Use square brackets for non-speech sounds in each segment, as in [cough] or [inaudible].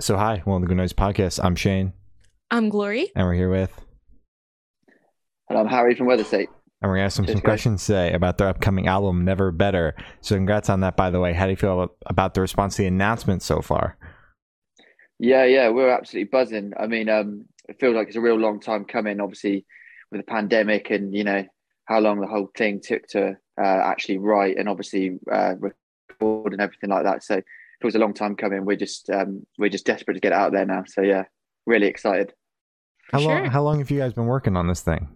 So, hi, welcome to Good Noise Podcast. I'm Shane, I'm Glory. and we're here with, And I'm Harry from Weatherstate. and we're gonna ask them some guys. questions today about their upcoming album, Never Better. So, congrats on that, by the way. How do you feel about the response to the announcement so far? Yeah, yeah, we're absolutely buzzing. I mean, um, it feels like it's a real long time coming, obviously, with the pandemic and, you know, how long the whole thing took to uh, actually write and obviously uh, record and everything like that. So it was a long time coming. We're just um, we're just desperate to get out there now. So yeah, really excited. How Sure. long? How long have you guys been working on this thing?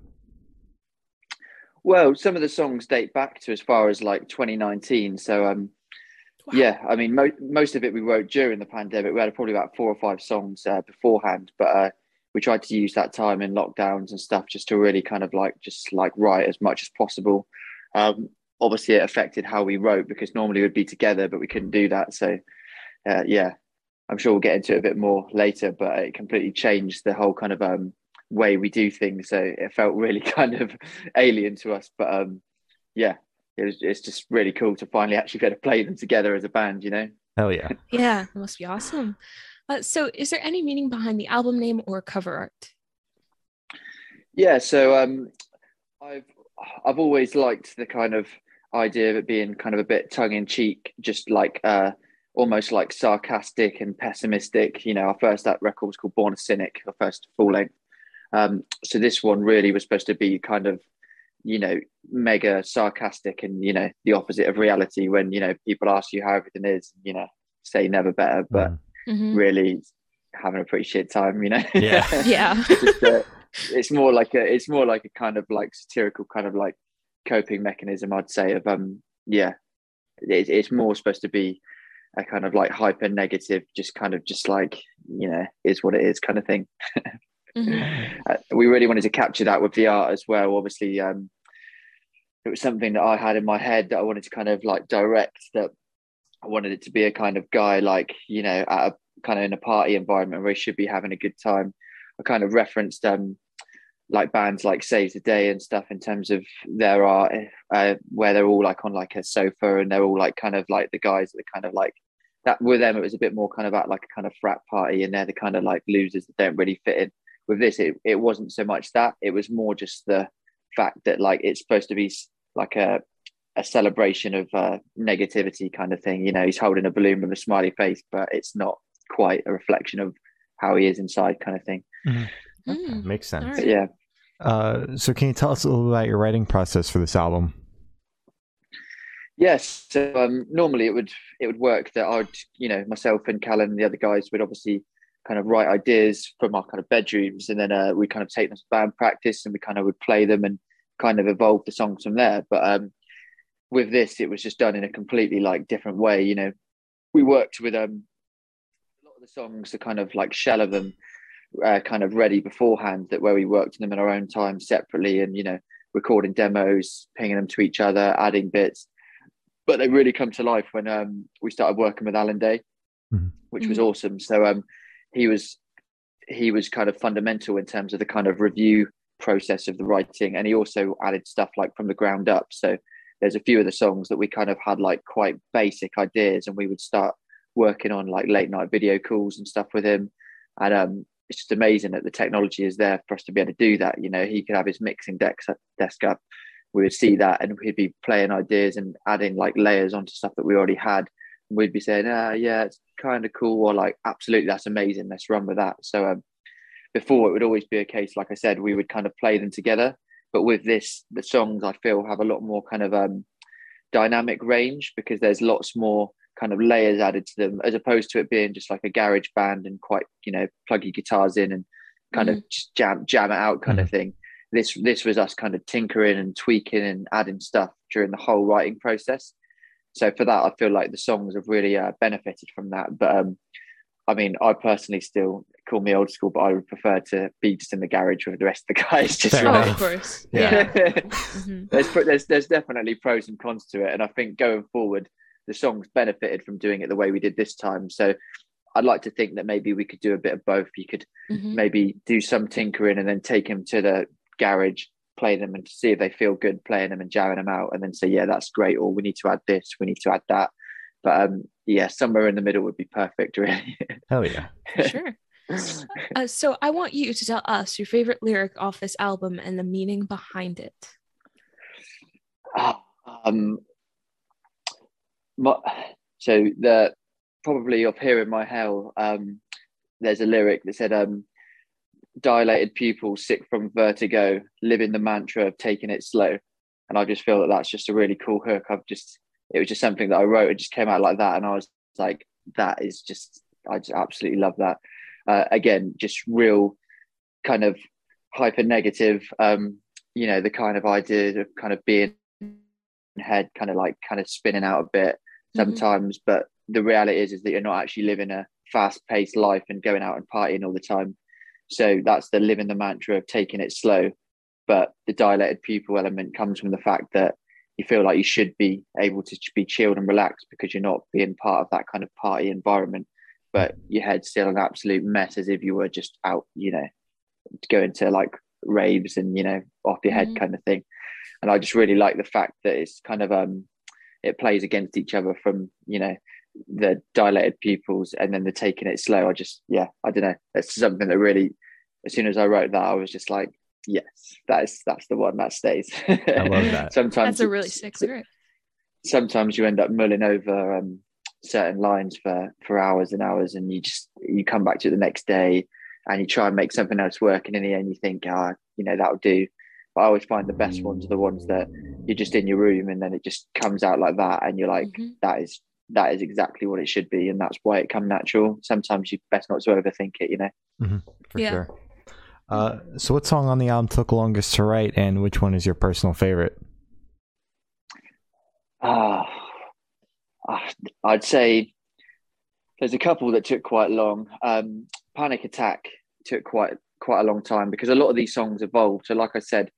Well, some of the songs date back to as far as like 2019. So um, Wow. yeah, I mean, mo- most of it we wrote during the pandemic. We had probably about four or five songs uh, beforehand, but uh, we tried to use that time in lockdowns and stuff just to really kind of like just like write as much as possible. Um, obviously, it affected how we wrote because normally we'd be together, but we couldn't do that. So uh, yeah, I'm sure we'll get into it a bit more later, but it completely changed the whole kind of um, way we do things. So it felt really [laughs] kind of alien to us, but um, yeah, it was, it's just really cool to finally actually be able to play them together as a band, you know? Hell yeah! [laughs] Yeah, it must be awesome. Uh, so, is there any meaning behind the album name or cover art? Yeah, so um, I've I've always liked the kind of idea of it being kind of a bit tongue in cheek, just like uh, almost like sarcastic and pessimistic. You know, our first that record was called Born a Cynic, our first full length. Um, so this one really was supposed to be kind of, you know, mega sarcastic and you know the opposite of reality. When you know people ask you how everything is, you know, say never better, but Mm. Mhm. really having a pretty shit time. You know. Yeah. [laughs] Yeah. [laughs] just, uh, it's more like a it's more like a kind of like satirical kind of like coping mechanism i'd say of um yeah it, it's more supposed to be a kind of like hyper negative just kind of just like you know is what it is kind of thing. [laughs] Mhm. uh, we really wanted to capture that with the art as well. Obviously um it was something that i had in my head that i wanted to kind of like direct that i wanted it to be a kind of guy like you know at a kind of in a party environment where he should be having a good time. I kind of referenced um like bands like Saves the Day and stuff in terms of their art, uh, where they're all like on like a sofa and they're all like kind of like the guys that are kind of like that. With them, it was a bit more kind of at like a kind of frat party, and they're the kind of like losers that don't really fit in. With this, it, it wasn't so much that; it was more just the fact that like it's supposed to be like a a celebration of uh, negativity kind of thing. You know, he's holding a balloon with a smiley face, but it's not quite a reflection of how he is inside, kind of thing. Mm. Makes sense. Right. yeah. Uh, so, can you tell us a little about your writing process for this album? Yes. So um, normally it would it would work that I'd you know myself and Callan and the other guys would obviously kind of write ideas from our kind of bedrooms and then uh, we kind of take them to band practice and we kind of would play them and kind of evolve the songs from there. But um, with this, it was just done in a completely like different way. You know, we worked with um a lot of the songs, the kind of like shell of them, uh, kind of ready beforehand. That where we worked on them in our own time separately, and you know, recording demos, pinging them to each other, adding bits. But they really come to life when um, we started working with Alan Day, Mhm. which was awesome. So um, he was he was kind of fundamental in terms of the kind of review process of the writing, and he also added stuff like from the ground up. So there's a few of the songs that we kind of had like quite basic ideas, and we would start working on like late night video calls and stuff with him. And um, it's just amazing that the technology is there for us to be able to do that. You know, he could have his mixing desk desk up. We would see that, and he'd be playing ideas and adding like layers onto stuff that we already had. And we'd be saying, "Ah, yeah, it's kind of cool," or like, "Absolutely, that's amazing. Let's run with that." So um, before, it would always be a case, like I said, we would kind of play them together. But with this, the songs I feel have a lot more kind of um, dynamic range because there's lots more kind of layers added to them as opposed to it being just like a garage band and quite you know plug your guitars in and kind of just jam jam it out kind of thing this this was us kind of tinkering and tweaking and adding stuff during the whole writing process so for that i feel like the songs have really uh, benefited from that but um i mean i personally still call me old school but i would prefer to be just in the garage with the rest of the guys [laughs] just Fair Oh, of course. Yeah. Yeah. [laughs] Mhm. there's there's there's definitely pros and cons to it, and I think going forward, the songs benefited from doing it the way we did this time. So I'd like to think that maybe we could do a bit of both. You could Mhm. maybe do some tinkering and then take them to the garage, play them, and see if they feel good playing them and jamming them out, and then say, yeah, that's great, or we need to add this, we need to add that. but um, yeah, somewhere in the middle would be perfect, [laughs] really. Hell yeah. Sure. Uh, so I want you to tell us your favorite lyric off this album and the meaning behind it. Ah, um, my, so the probably up here in my hell, um, there's a lyric that said, um, "Dilated pupils, sick from vertigo, living the mantra of taking it slow." And I just feel that that's just a really cool hook. I've just it was just something that I wrote. It just came out like that, and I was like, "That is just I just absolutely love that." Uh, again, just real kind of hyper negative. Um, you know, the kind of idea of kind of being head kind of like kind of spinning out a bit sometimes, mm-hmm. but the reality is is that you're not actually living a fast paced life and going out and partying all the time. So that's the living the mantra of taking it slow. But the dilated pupil element comes from the fact that you feel like you should be able to be chilled and relaxed because you're not being part of that kind of party environment. But your head's still an absolute mess as if you were just out, you know, going to like raves and, you know, off your head mm-hmm. kind of thing. And I just really like the fact that it's kind of um it plays against each other from, you know, the dilated pupils and then the taking it slow. I just yeah, I don't know. It's something that really as soon as I wrote that, I was just like, yes, that is that's the one that stays. [laughs] I love that. sometimes that's a really sick lyric. Sometimes you end up mulling over um, certain lines for for hours and hours, and you just you come back to it the next day and you try and make something else work, and in the end you think, ah, oh, you know, that'll do. But I always find the best ones are the ones that you're just in your room and then it just comes out like that, and you're like, mm-hmm. that is that is exactly what it should be, and that's why it come natural. Sometimes you best not to overthink it, you know. Mm-hmm, for yeah. sure. Uh, so, what song on the album took longest to write, and which one is your personal favorite? Ah, uh, I'd say there's a couple that took quite long. Um, Panic Attack took quite quite a long time because a lot of these songs evolved. So, like I said,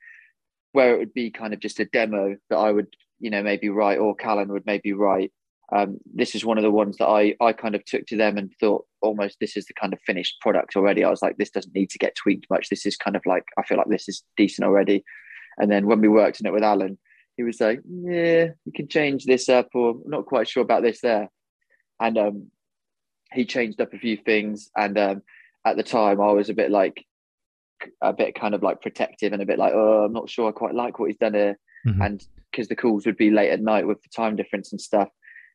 where it would be kind of just a demo that I would, you know, maybe write, or Callan would maybe write, um, this is one of the ones that I I kind of took to them and thought almost this is the kind of finished product already. I was like, this doesn't need to get tweaked much. This is kind of like I feel like this is decent already. And then when we worked on it with Alan, he was like, yeah, you can change this up, or I'm not quite sure about this there. And um, he changed up a few things. And um, at the time, I was a bit like a bit kind of like protective and a bit like, oh, I'm not sure I quite like what he's done here. Mm-hmm. And because the calls would be late at night with the time difference and stuff,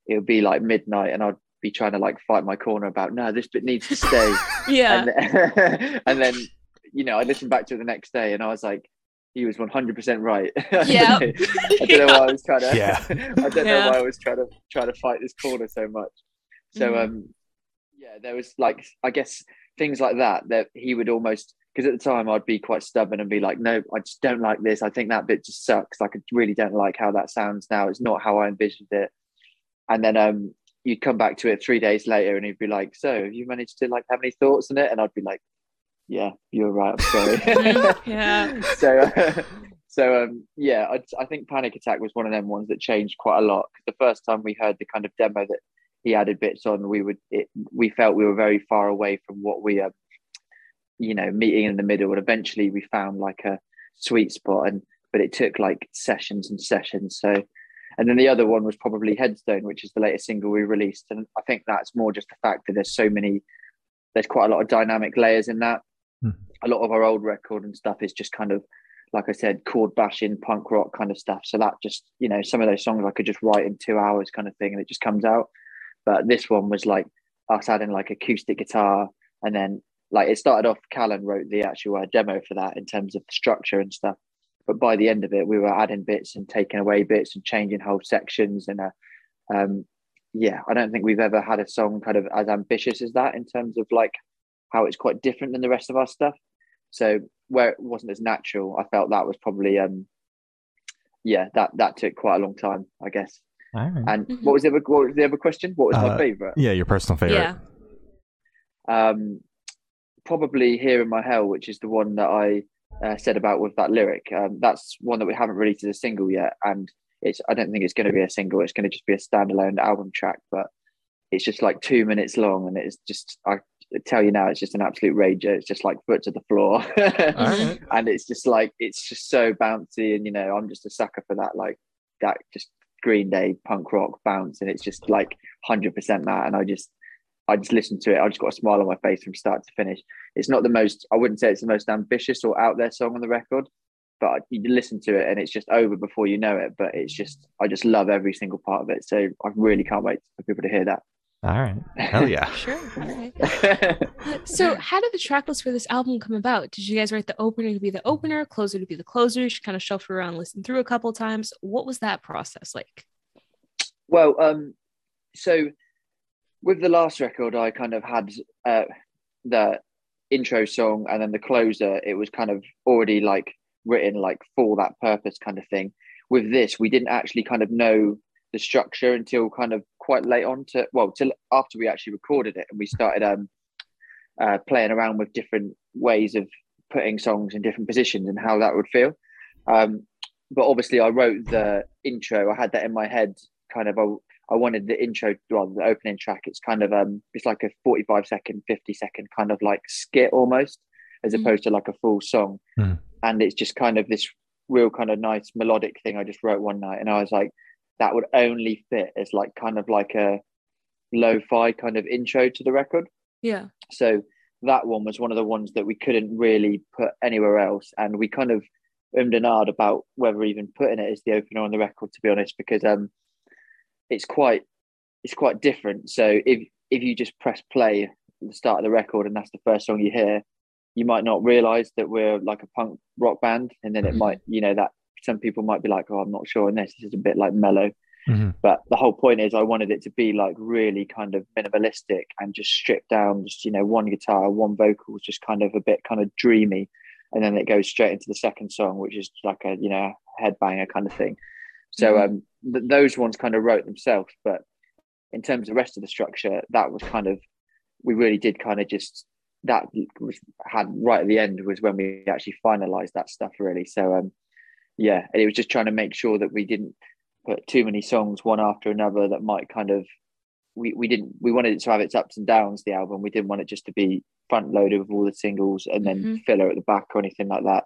it would be like midnight and I'd be trying to like fight my corner about no, this bit needs to stay. [laughs] yeah. And, [laughs] and, then, you know, I listened back to it the next day and I was like, he was 100% right. [laughs] Yeah. I don't know why I was trying to, yeah. I don't yeah. know why I was trying to try to fight this corner so much. So, mm. um, yeah, there was like, I guess things like that, that he would almost, because at the time I'd be quite stubborn and be like, no, I just don't like this. I think that bit just sucks. Like, I really don't like how that sounds now. It's not how I envisioned it and then um, you'd come back to it three days later, and he'd be like, "So, have you managed to like have any thoughts on it?" And I'd be like, "Yeah, you're right. I'm sorry." [laughs] [laughs] yeah. so, uh, [laughs] so um, yeah, I, I, think Panic Attack was one of them ones that changed quite a lot. The first time we heard the kind of demo that he added bits on, we would it, we felt we were very far away from what we um, you know, meeting in the middle, and eventually we found like a sweet spot. And but it took like sessions and sessions. So and then the other one was probably Headstone, which is the latest single we released. And I think that's more just the fact that there's so many, there's quite a lot of dynamic layers in that. Mm. A lot of our old record and stuff is just kind of, like I said, chord bashing, punk rock kind of stuff. So that just, you know, some of those songs I could just write in two hours kind of thing and it just comes out. But this one was like us adding like acoustic guitar and then like it started off, Callan wrote the actual uh, demo for that in terms of the structure and stuff but by the end of it, we were adding bits and taking away bits and changing whole sections. And uh, um, yeah, I don't think we've ever had a song kind of as ambitious as that in terms of like how it's quite different than the rest of our stuff. So where it wasn't as natural, I felt that was probably um, yeah, that that took quite a long time, I guess. Right. And mm-hmm. what was the other what was the other question? What was uh, my favorite? Yeah, your personal favorite. Yeah. Um, probably here in my hell, which is the one that I uh, said about with that lyric. Um, that's one that we haven't released as a single yet, and it's I don't think it's going to be a single. It's going to just be a standalone album track, but it's just like two minutes long, and it's just I tell you now, it's just an absolute rager. It's just like foot to the floor, [laughs] right. and it's just like it's just so bouncy, and you know I'm just a sucker for that. Like that just Green Day, punk rock, bounce, and it's just like hundred percent that. And I just I just listened to it. I just got a smile on my face from start to finish. It's not the most I wouldn't say it's the most ambitious or out there song on the record, but you listen to it and it's just over before you know it. But it's just I just love every single part of it. So I really can't wait for people to hear that. All right. Hell yeah. [laughs] Sure. Okay. [laughs] so, how did the track list for this album come about? Did you guys write the opener to be the opener, closer to be the closer? You should kind of shuffle around, listen through a couple times. What was that process like? Well, um, so with the last record, I kind of had uh, the intro song and then the closer. It was kind of already like written like for that purpose kind of thing. With this, we didn't actually kind of know the structure until kind of quite late on to well till after we actually recorded it and we started um uh, playing around with different ways of putting songs in different positions and how that would feel um but obviously i wrote the intro i had that in my head kind of I, I wanted the intro well the opening track it's kind of um it's like a 45 second 50 second kind of like skit almost as mm. opposed to like a full song mm. and it's just kind of this real kind of nice melodic thing i just wrote one night and i was like that would only fit as like kind of like a lo-fi kind of intro to the record. Yeah. So that one was one of the ones that we couldn't really put anywhere else, and we kind of ummed and ahed about whether even putting it as the opener on the record, to be honest, because um, it's quite it's quite different. So if if you just press play at the start of the record and that's the first song you hear, you might not realize that we're like a punk rock band, and then it mm-hmm. might you know that some people might be like, oh, I'm not sure on this. This is a bit like mellow. Mm-hmm. But the whole point is, I wanted it to be like really kind of minimalistic and just stripped down, just you know, one guitar, one vocal, just kind of a bit kind of dreamy, and then it goes straight into the second song, which is like a you know headbanger kind of thing. So mm-hmm. um, th- those ones kind of wrote themselves, but in terms of the rest of the structure, that was kind of we really did kind of just that was had right at the end was when we actually finalized that stuff really. So um, yeah, and it was just trying to make sure that we didn't put too many songs one after another that might kind of we, we didn't we wanted it to have its ups and downs the album we didn't want it just to be front loaded with all the singles and then mm-hmm. filler at the back or anything like that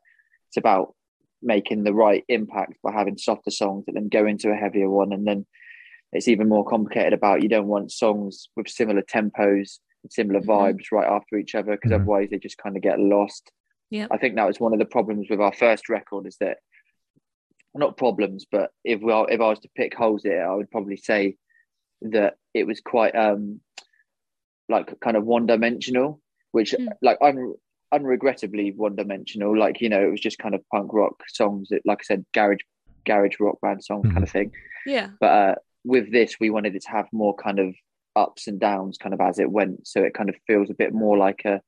it's about making the right impact by having softer songs that then go into a heavier one and then it's even more complicated about you don't want songs with similar tempos and similar mm-hmm. vibes right after each other because mm-hmm. otherwise they just kind of get lost yeah i think that was one of the problems with our first record is that not problems, but if we if I was to pick holes here, I would probably say that it was quite um like kind of one dimensional, which mm. like un, unregrettably one dimensional. Like you know, it was just kind of punk rock songs that, like I said, garage garage rock band song mm. kind of thing. Yeah. But uh, with this, we wanted it to have more kind of ups and downs, kind of as it went, so it kind of feels a bit more like a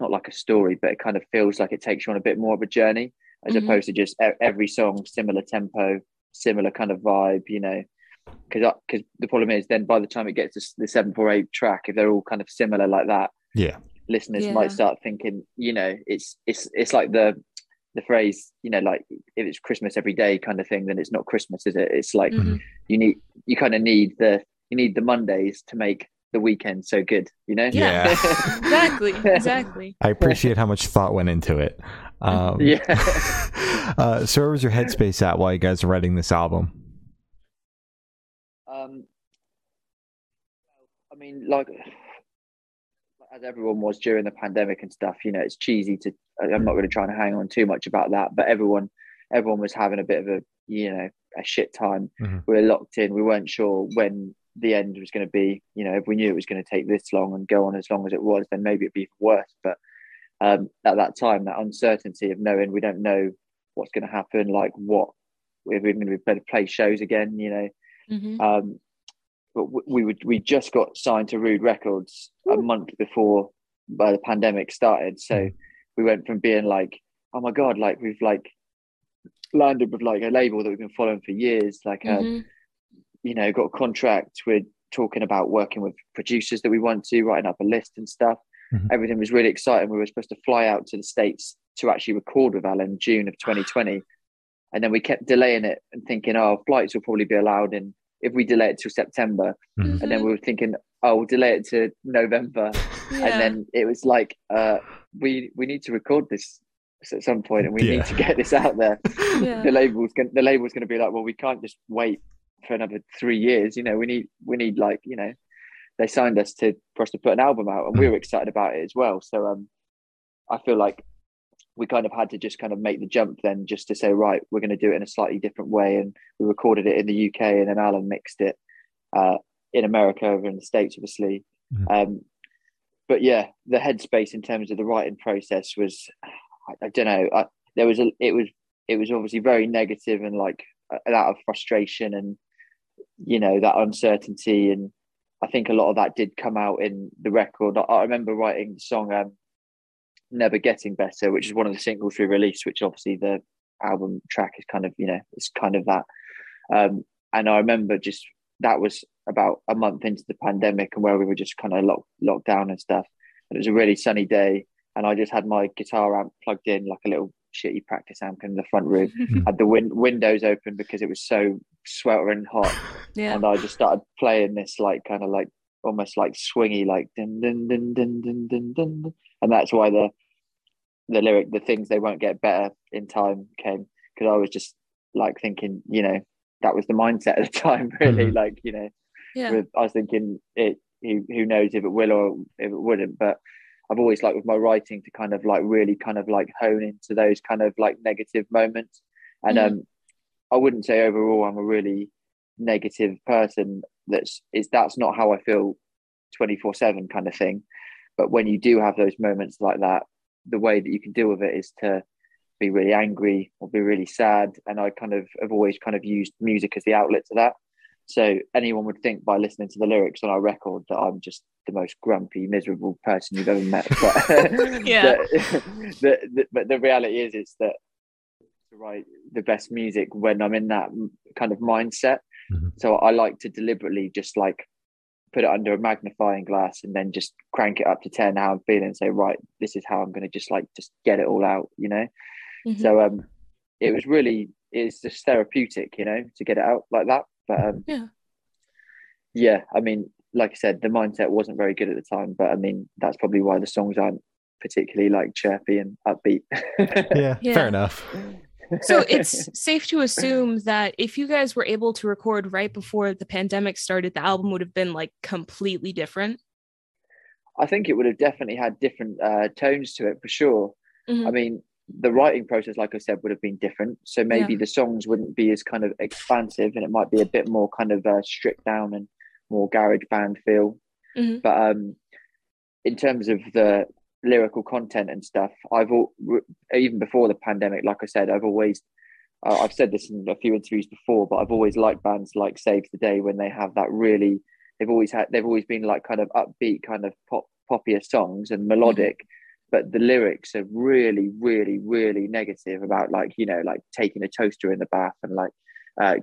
not like a story, but it kind of feels like it takes you on a bit more of a journey as mm-hmm. opposed to just every song similar tempo, similar kind of vibe, you know. Because because the problem is then by the time it gets to the seventh or eighth track, if they're all kind of similar like that, yeah, listeners yeah. might start thinking, you know, it's it's it's like the the phrase, you know, like if it's Christmas every day kind of thing, then it's not Christmas, is it? It's like mm-hmm. you need you kind of need the you need the Mondays to make the weekend so good, you know? Yeah, yeah. [laughs] exactly, [laughs] exactly. I appreciate how much thought went into it. Um, yeah. [laughs] uh, so, where was your headspace at while you guys were writing this album? Um, I mean, like as everyone was during the pandemic and stuff. You know, it's cheesy to. I'm not really trying to hang on too much about that, but everyone, everyone was having a bit of a, you know, a shit time. Mm-hmm. We were locked in. We weren't sure when the end was going to be. You know, if we knew it was going to take this long and go on as long as it was, then maybe it'd be worse. But um, at that time, that uncertainty of knowing we don't know what's going to happen, like what if we're going to be able to play shows again, you know. Mm-hmm. Um, but we would we just got signed to Rude Records a month before uh, the pandemic started, so mm. we went from being like, oh my god, like we've like landed with like a label that we've been following for years, like um, mm-hmm. you know, got a contract. We're talking about working with producers that we want to, writing up a list and stuff. Mm-hmm. Everything was really exciting. We were supposed to fly out to the States to actually record with Alan June of 2020. And then we kept delaying it and thinking, oh, flights will probably be allowed in if we delay it to September. Mm-hmm. And then we were thinking, oh, we'll delay it to November. Yeah. And then it was like, uh, we we need to record this at some point and we yeah. need to get this out there. [laughs] Yeah. The label's going the label's going to be like, well, we can't just wait for another three years. You know, we need we need like you know, they signed us to for us to put an album out, and we were excited about it as well. So um, I feel like we kind of had to just kind of make the jump then, just to say right, we're going to do it in a slightly different way, and we recorded it in the UK, and then Alan mixed it uh, in America over in the states, obviously. Mhm. Um, but yeah, the headspace in terms of the writing process was, I, I don't know, I, there was a, it was, it was obviously very negative and like a lot of frustration and you know that uncertainty and I think a lot of that did come out in the record. I, I remember writing the song um, "Never Getting Better," which is one of the singles we released, which obviously the album track is kind of you know it's kind of that. Um, and I remember just that was about a month into the pandemic and where we were just kind of locked locked down and stuff. And it was a really sunny day, and I just had my guitar amp plugged in like a little shitty practice amp in the front room. [laughs] had the win- windows open because it was so sweltering hot Yeah. and I just started playing this like kind of like almost like swingy like dun dun dun dun dun dun dun, dun. and that's why the the lyric the things they won't get better in time came because I was just like thinking you know that was the mindset [laughs] at the time really Mhm. like you know Yeah. with, I was thinking it who, who knows if it will or if it wouldn't but I've always like with my writing to kind of like really kind of like hone into those kind of like negative moments and Mhm. um I wouldn't say overall I'm a really negative person that's is that's not how I feel 24 7 kind of thing but when you do have those moments like that the way that you can deal with it is to be really angry or be really sad and I kind of have always kind of used music as the outlet to that so anyone would think by listening to the lyrics on our record that I'm just the most grumpy miserable person you've ever met [laughs] but [laughs] Yeah. the, [laughs] the, the, but the reality is is that to write the best music when I'm in that kind of mindset. Mhm. So I like to deliberately just like put it under a magnifying glass and then just crank it up to 10 how I'm feeling and say, right, this is how I'm going to just like just get it all out, you know? Mhm. So um it was really it's just therapeutic, you know, to get it out like that. But um Yeah. yeah, I mean, like I said, the mindset wasn't very good at the time, but I mean that's probably why the songs aren't particularly like chirpy and upbeat. [laughs] Yeah, Yeah. fair enough. So [laughs] it's safe to assume that if you guys were able to record right before the pandemic started, the album would have been like completely different. I think it would have definitely had different uh, tones to it for sure. Mhm. I mean, the writing process, like I said, would have been different. So maybe Yeah. the songs wouldn't be as kind of expansive, and it might be a bit more kind of uh, stripped down and more garage band feel. Mhm. But um, in terms of the lyrical content and stuff, I've al- even before the pandemic, like I said, I've always uh, I've said this in a few interviews before, but I've always liked bands like Saves the Day when they have that really. They've always had. They've always been like kind of upbeat, kind of pop poppier songs and melodic, but the lyrics are really, really, really negative about like you know like taking a toaster in the bath and like uh,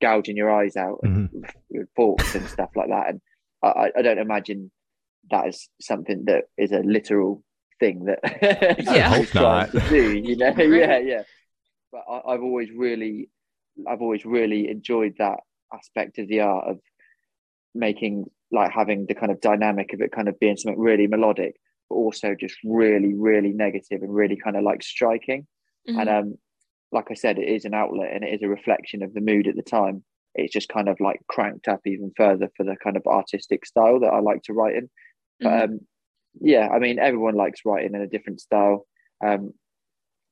gouging your eyes out Mhm. with, forks and stuff like that. And I- I don't imagine that is something that is a literal thing that [laughs] Yeah. I hope trying not. to do. You know, [laughs] Right. yeah, yeah. But I, I've always really, I've always really enjoyed that aspect of the art of making like having the kind of dynamic of it kind of being something really melodic but also just really really negative and really kind of like striking Mhm. and um like i said it is an outlet and it is a reflection of the mood at the time it's just kind of like cranked up even further for the kind of artistic style that i like to write in but Mhm. um yeah i mean everyone likes writing in a different style um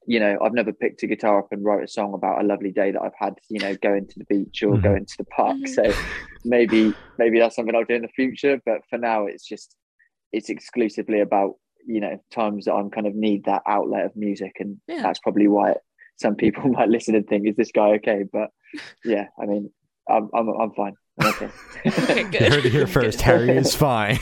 you know i've never picked a guitar up and wrote a song about a lovely day that i've had you know going to the beach or Mhm. going to the park Mhm. so maybe maybe that's something i'll do in the future but for now it's just it's exclusively about you know times that i'm kind of need that outlet of music and Yeah. that's probably why some people [laughs] might listen and think is this guy okay but yeah i mean i'm i'm, I'm fine I'm okay [laughs] Okay, [laughs] good. You heard it here first. Harry is fine.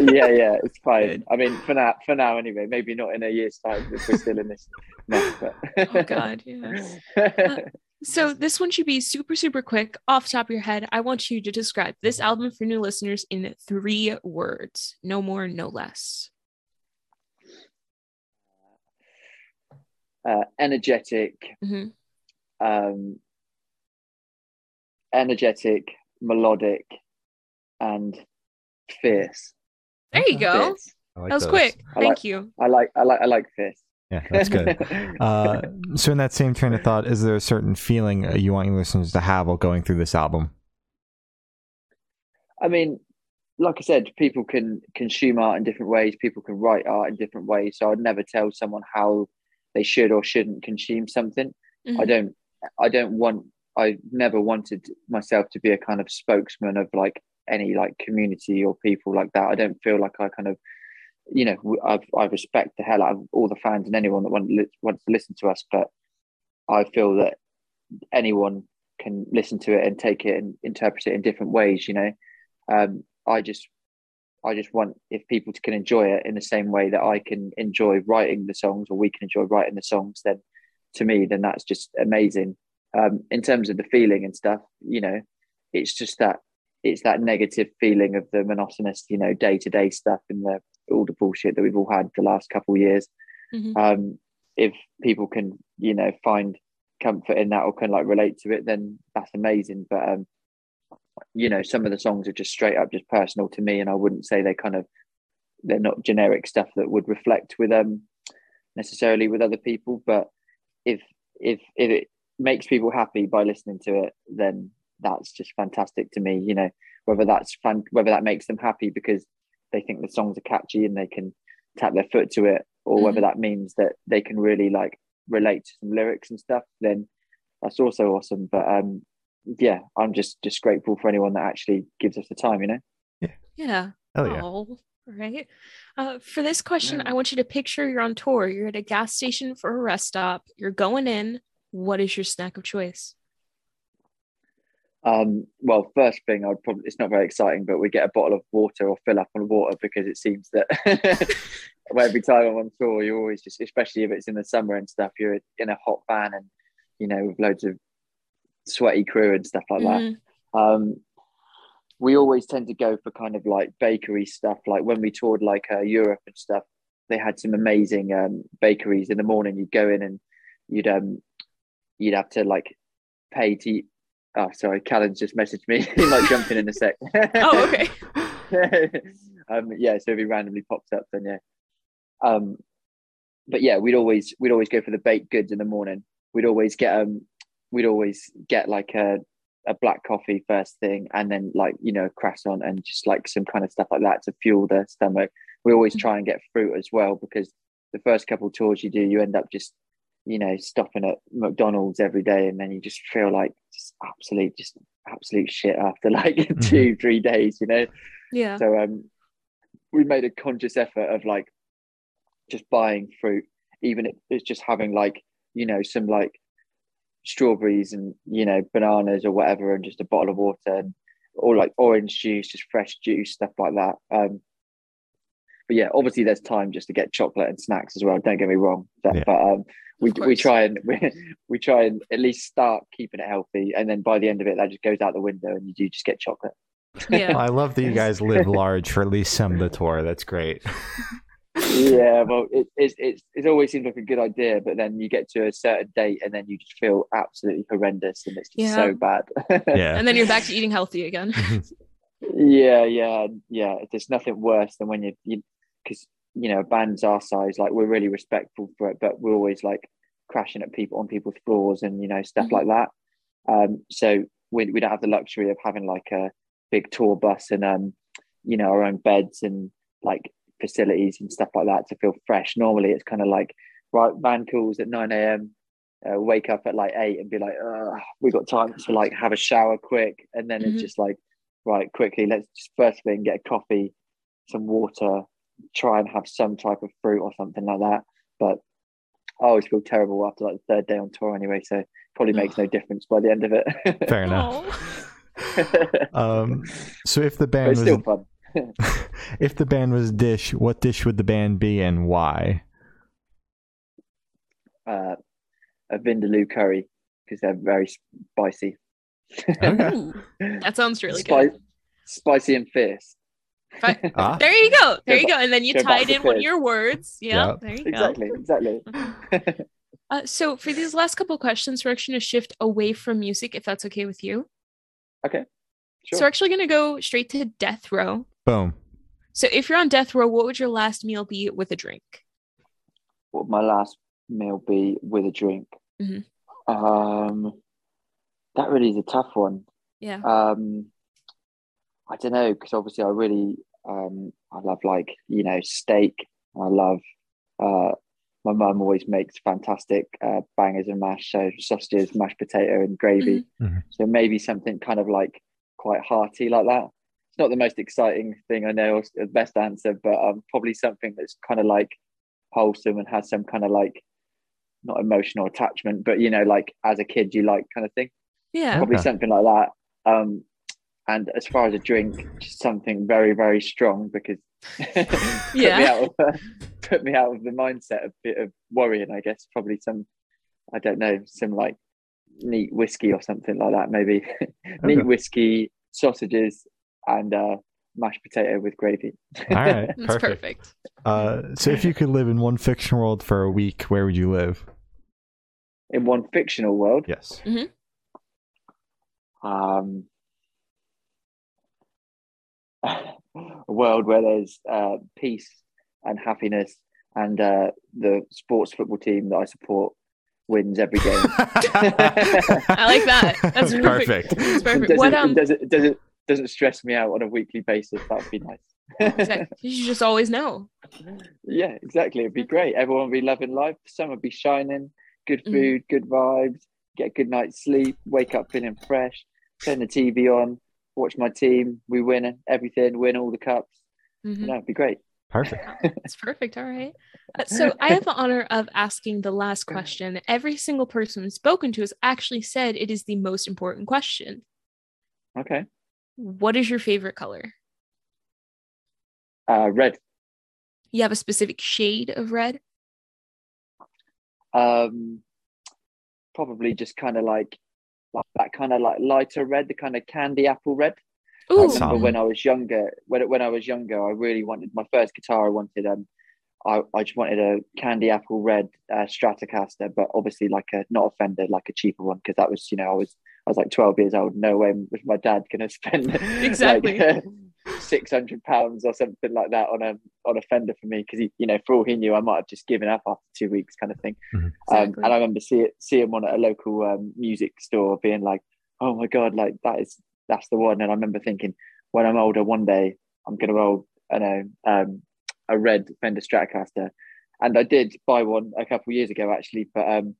Yeah yeah it's [laughs] fine i mean for now for now anyway maybe not in a year's time if we're still in this mess but Oh God, yeah. [laughs] So this one should be super, super quick. Off the top of your head, I want you to describe this album for new listeners in three words. No more, no less. uh, energetic Mhm. um, energetic, melodic, and fierce. There you go. Fierce. I like that was those. quick. I Thank like- you. I like, I like, I like fierce. Yeah, that's good. [laughs] Uh, so, in that same train of thought, is there a certain feeling uh, you want your listeners to have while going through this album? I mean, like I said, people can consume art in different ways. People can write art in different ways. So I'd never tell someone how they should or shouldn't consume something. Mhm. I don't. I don't want. I never wanted myself to be a kind of spokesman of like any like community or people like that. I don't feel like I kind of, you know, I've, I respect the hell out of all the fans and anyone that want, wants to listen to us, but I feel that anyone can listen to it and take it and interpret it in different ways. You know, um, I just I just want if people can enjoy it in the same way that I can enjoy writing the songs or we can enjoy writing the songs, then to me, then that's just amazing. Um, in terms of the feeling and stuff, you know, it's just that it's that negative feeling of the monotonous, you know, day to day stuff and the all the bullshit that we've all had the last couple of years. Mhm. Um, if people can, you know, find comfort in that or can like relate to it, then that's amazing. But um, you know, some of the songs are just straight up just personal to me, and I wouldn't say they kind of they're not generic stuff that would reflect with um necessarily with other people. But if if if it makes people happy by listening to it, then that's just fantastic to me. You know, whether that's fun, whether that makes them happy because they think the songs are catchy and they can tap their foot to it, or whether that means that they can really like relate to some lyrics and stuff, then that's also awesome. But um, yeah, I'm just just grateful for anyone that actually gives us the time. You know. Yeah. Hell yeah. Oh, right. Uh, for this question, Yeah. I want you to picture you're on tour. You're at a gas station for a rest stop. You're going in. What is your snack of choice? Um, well, first thing, I'd probably it's not very exciting, but we get a bottle of water or fill up on water because it seems that [laughs] every time I'm on tour, you're always just, especially if it's in the summer and stuff, you're in a hot van and you know with loads of sweaty crew and stuff like that. Mhm. Um, we always tend to go for kind of like bakery stuff. Like when we toured like uh, Europe and stuff, they had some amazing um, bakeries. In the morning, you'd go in and you'd um you'd have to like pay to. Oh, sorry, Callan's just messaged me. [laughs] he might jump in in a sec. [laughs] Oh, okay. [laughs] um, yeah, so if he randomly pops up, then yeah. Um, but yeah, we'd always we'd always go for the baked goods in the morning. We'd always get um, we'd always get like a a black coffee first thing, and then like you know croissant and just like some kind of stuff like that to fuel the stomach. We always try and get fruit as well because the first couple tours you do, you end up just you know stopping at McDonald's every day, and then you just feel like just absolute just absolute shit after [laughs] like two three days, you know. Yeah. So um, we made a conscious effort of like just buying fruit, even if it's just having like you know some like strawberries and you know bananas or whatever, and just a bottle of water and or like orange juice, just fresh juice, stuff like that. Um, but yeah, obviously there's time just to get chocolate and snacks as well. Don't get me wrong, but, Yeah. but um, we we try and [laughs] we, we try and at least start keeping it healthy, and then by the end of it, that just goes out the window, and you do just get chocolate. Yeah. I love that you [laughs] guys live large for at least some of the tour. That's great. [laughs] yeah, well, it, it's it's it always seems like a good idea, but then you get to a certain date, and then you just feel absolutely horrendous, and it's just Yeah. so bad. Yeah. And then you're back to eating healthy again. yeah, yeah, yeah. There's nothing worse than when you you because you know bands our size, like we're really respectful for it, but we're always like crashing at people on people's floors and you know stuff Mhm. like that. Um, so we we don't have the luxury of having like a big tour bus and um, you know, our own beds and like facilities and stuff like that to feel fresh. Normally, it's kind of like right van calls at nine a.m. Uh, wake up at like eight and be like, we got time to like have a shower quick, and then Mhm. it's just like, right, quickly, let's just first thing get a coffee, some water, try and have some type of fruit or something like that. But I always feel terrible after like the third day on tour anyway, so probably makes no difference by the end of it. [laughs] Fair enough. [laughs] Um, so if the band was still fun. [laughs] if the band was Dish, what dish would the band be and why? Uh, a vindaloo curry because they're very spicy. Okay. That sounds really Spi- good. Spicy and fierce. Fi- [laughs] Ah, There you go. There you go. And then you go tied in one of your words. Yeah. Yep. There you Exactly, exactly. go. [laughs] Uh, so for these last couple questions, we're actually going to shift away from music, if that's okay with you. okay. Sure. So we're actually going to go straight to death row. boom. So if you're on death row, what would your last meal be with a drink? What would my last meal be with a drink? Mhm. Um, that really is a tough one. Yeah. Um, I don't know because obviously I really um, I love like you know steak. I love. Uh, my mum always makes fantastic uh, bangers and mash, so sausages, mashed potato, and gravy. Mhm. So maybe something kind of like quite hearty like that. It's not the most exciting thing I know, or the best answer, but um, probably something that's kind of like wholesome and has some kind of like not emotional attachment, but you know, like as a kid you like kind of thing Yeah. probably Okay. something like that. Um, and as far as a drink, just something very, very strong because [laughs] put Yeah. me out of put me out of the mindset of bit of worrying. I guess probably some, I don't know, some like neat whiskey or something like that. Maybe [laughs] neat Okay. whiskey, sausages, and uh, mashed potato with gravy. All right, [laughs] That's perfect. perfect. Uh, so if you could live in one fiction world for a week, where would you live? In one fictional world, Yes. um, a [laughs] world where there's uh, peace and happiness, and uh, the sports football team that I support wins every game. [laughs] I like that. [laughs] That's perfect. perfect. That's perfect. doesn't, What it um doesn't, it doesn't doesn't stress me out on a weekly basis. That would be nice. you should just always know. yeah, exactly. It'd be great. Everyone would be loving life. The sun would be shining. Good Mhm. food, good vibes. Get a good night's sleep. Wake up feeling fresh. Turn the TV on. Watch my team. We win everything. Win all the cups. Mhm. You know, it'd be great. Perfect. [laughs] It's perfect. All right. Uh, so I have the honor of asking the last question. Every single person spoken to has actually said it is the most important question. Okay. What is your favorite color? Uh, red. You have a specific shade of red? Um, probably just kind of like, like that kind of like lighter red, the kind of candy apple red. I Ooh. That's remember solid. when I was younger, when when I was younger, I really wanted my first guitar. I wanted um, I, I just wanted a candy apple red uh, Stratocaster, but obviously like a not a Fender, like a cheaper one because that was you know I was I was like twelve years old. No way was my dad gonna spend [laughs] Exactly. like [laughs] six hundred pounds or something like that on a on a Fender for me because he you know for all he knew I might have just given up after two weeks kind of thing. Um, Exactly. and I remember see it, seeing one at a local um, music store, being like, "Oh my god, like that is that's the one." And I remember thinking, when I'm older, one day I'm gonna roll, I know, um, a red Fender Stratocaster, and I did buy one a couple of years ago actually, but um,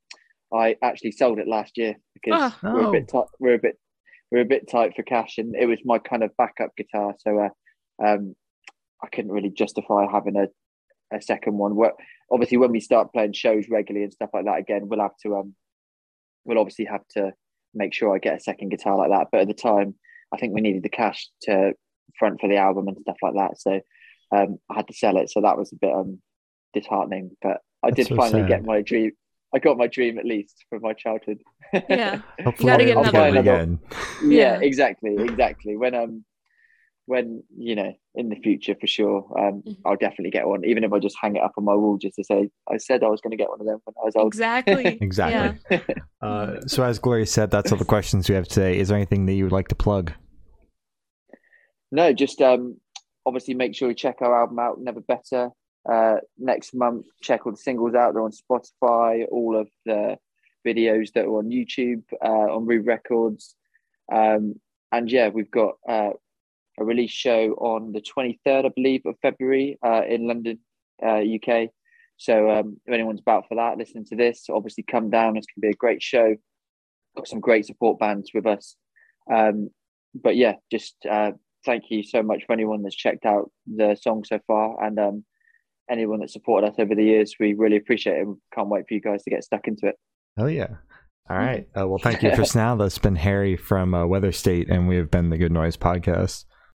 I actually sold it last year because Ah. we're a bit tight. We're a bit we're a bit tight for cash, and it was my kind of backup guitar, so uh, um, I couldn't really justify having a a second one. Well, obviously, when we start playing shows regularly and stuff like that again, we'll have to um, we'll obviously have to make sure I get a second guitar like that. But at the time, I think we needed the cash to front for the album and stuff like that, so um, I had to sell it. So that was a bit um disheartening, but I That's did so finally sad. get my dream. I got my dream at least from my childhood. Yeah. [laughs] Hopefully, gotta get another one. again. yeah, Yeah. exactly, exactly. When um, when you know, in the future for sure, um, Mhm. I'll definitely get one. Even if I just hang it up on my wall just to say, I said I was going to get one of them when I was old. Exactly. [laughs] [laughs] Exactly. Yeah. Uh, so, as Gloria said, that's all the questions we have today. Is there anything that you would like to plug? No, just um, obviously make sure you check our album out, Never Better. Uh, next month, check all the singles out. They're on Spotify, all of the videos that are on YouTube, uh, on Rude Records. Um, and yeah, we've got uh, a release show on the 23rd, I believe, of February uh, in London, uh, UK. So um, if anyone's about for that, listening to this, obviously come down. It's going to be a great show. Got some great support bands with us. Um, but yeah, just uh, thank you so much for anyone that's checked out the song so far and um, anyone that supported us over the years. We really appreciate it. Can't wait for you guys to get stuck into it. Hell yeah. All right. Uh, well, thank you for [laughs] now. That's been Harry from uh, Weatherstate, and we have been the Good Noise Podcast.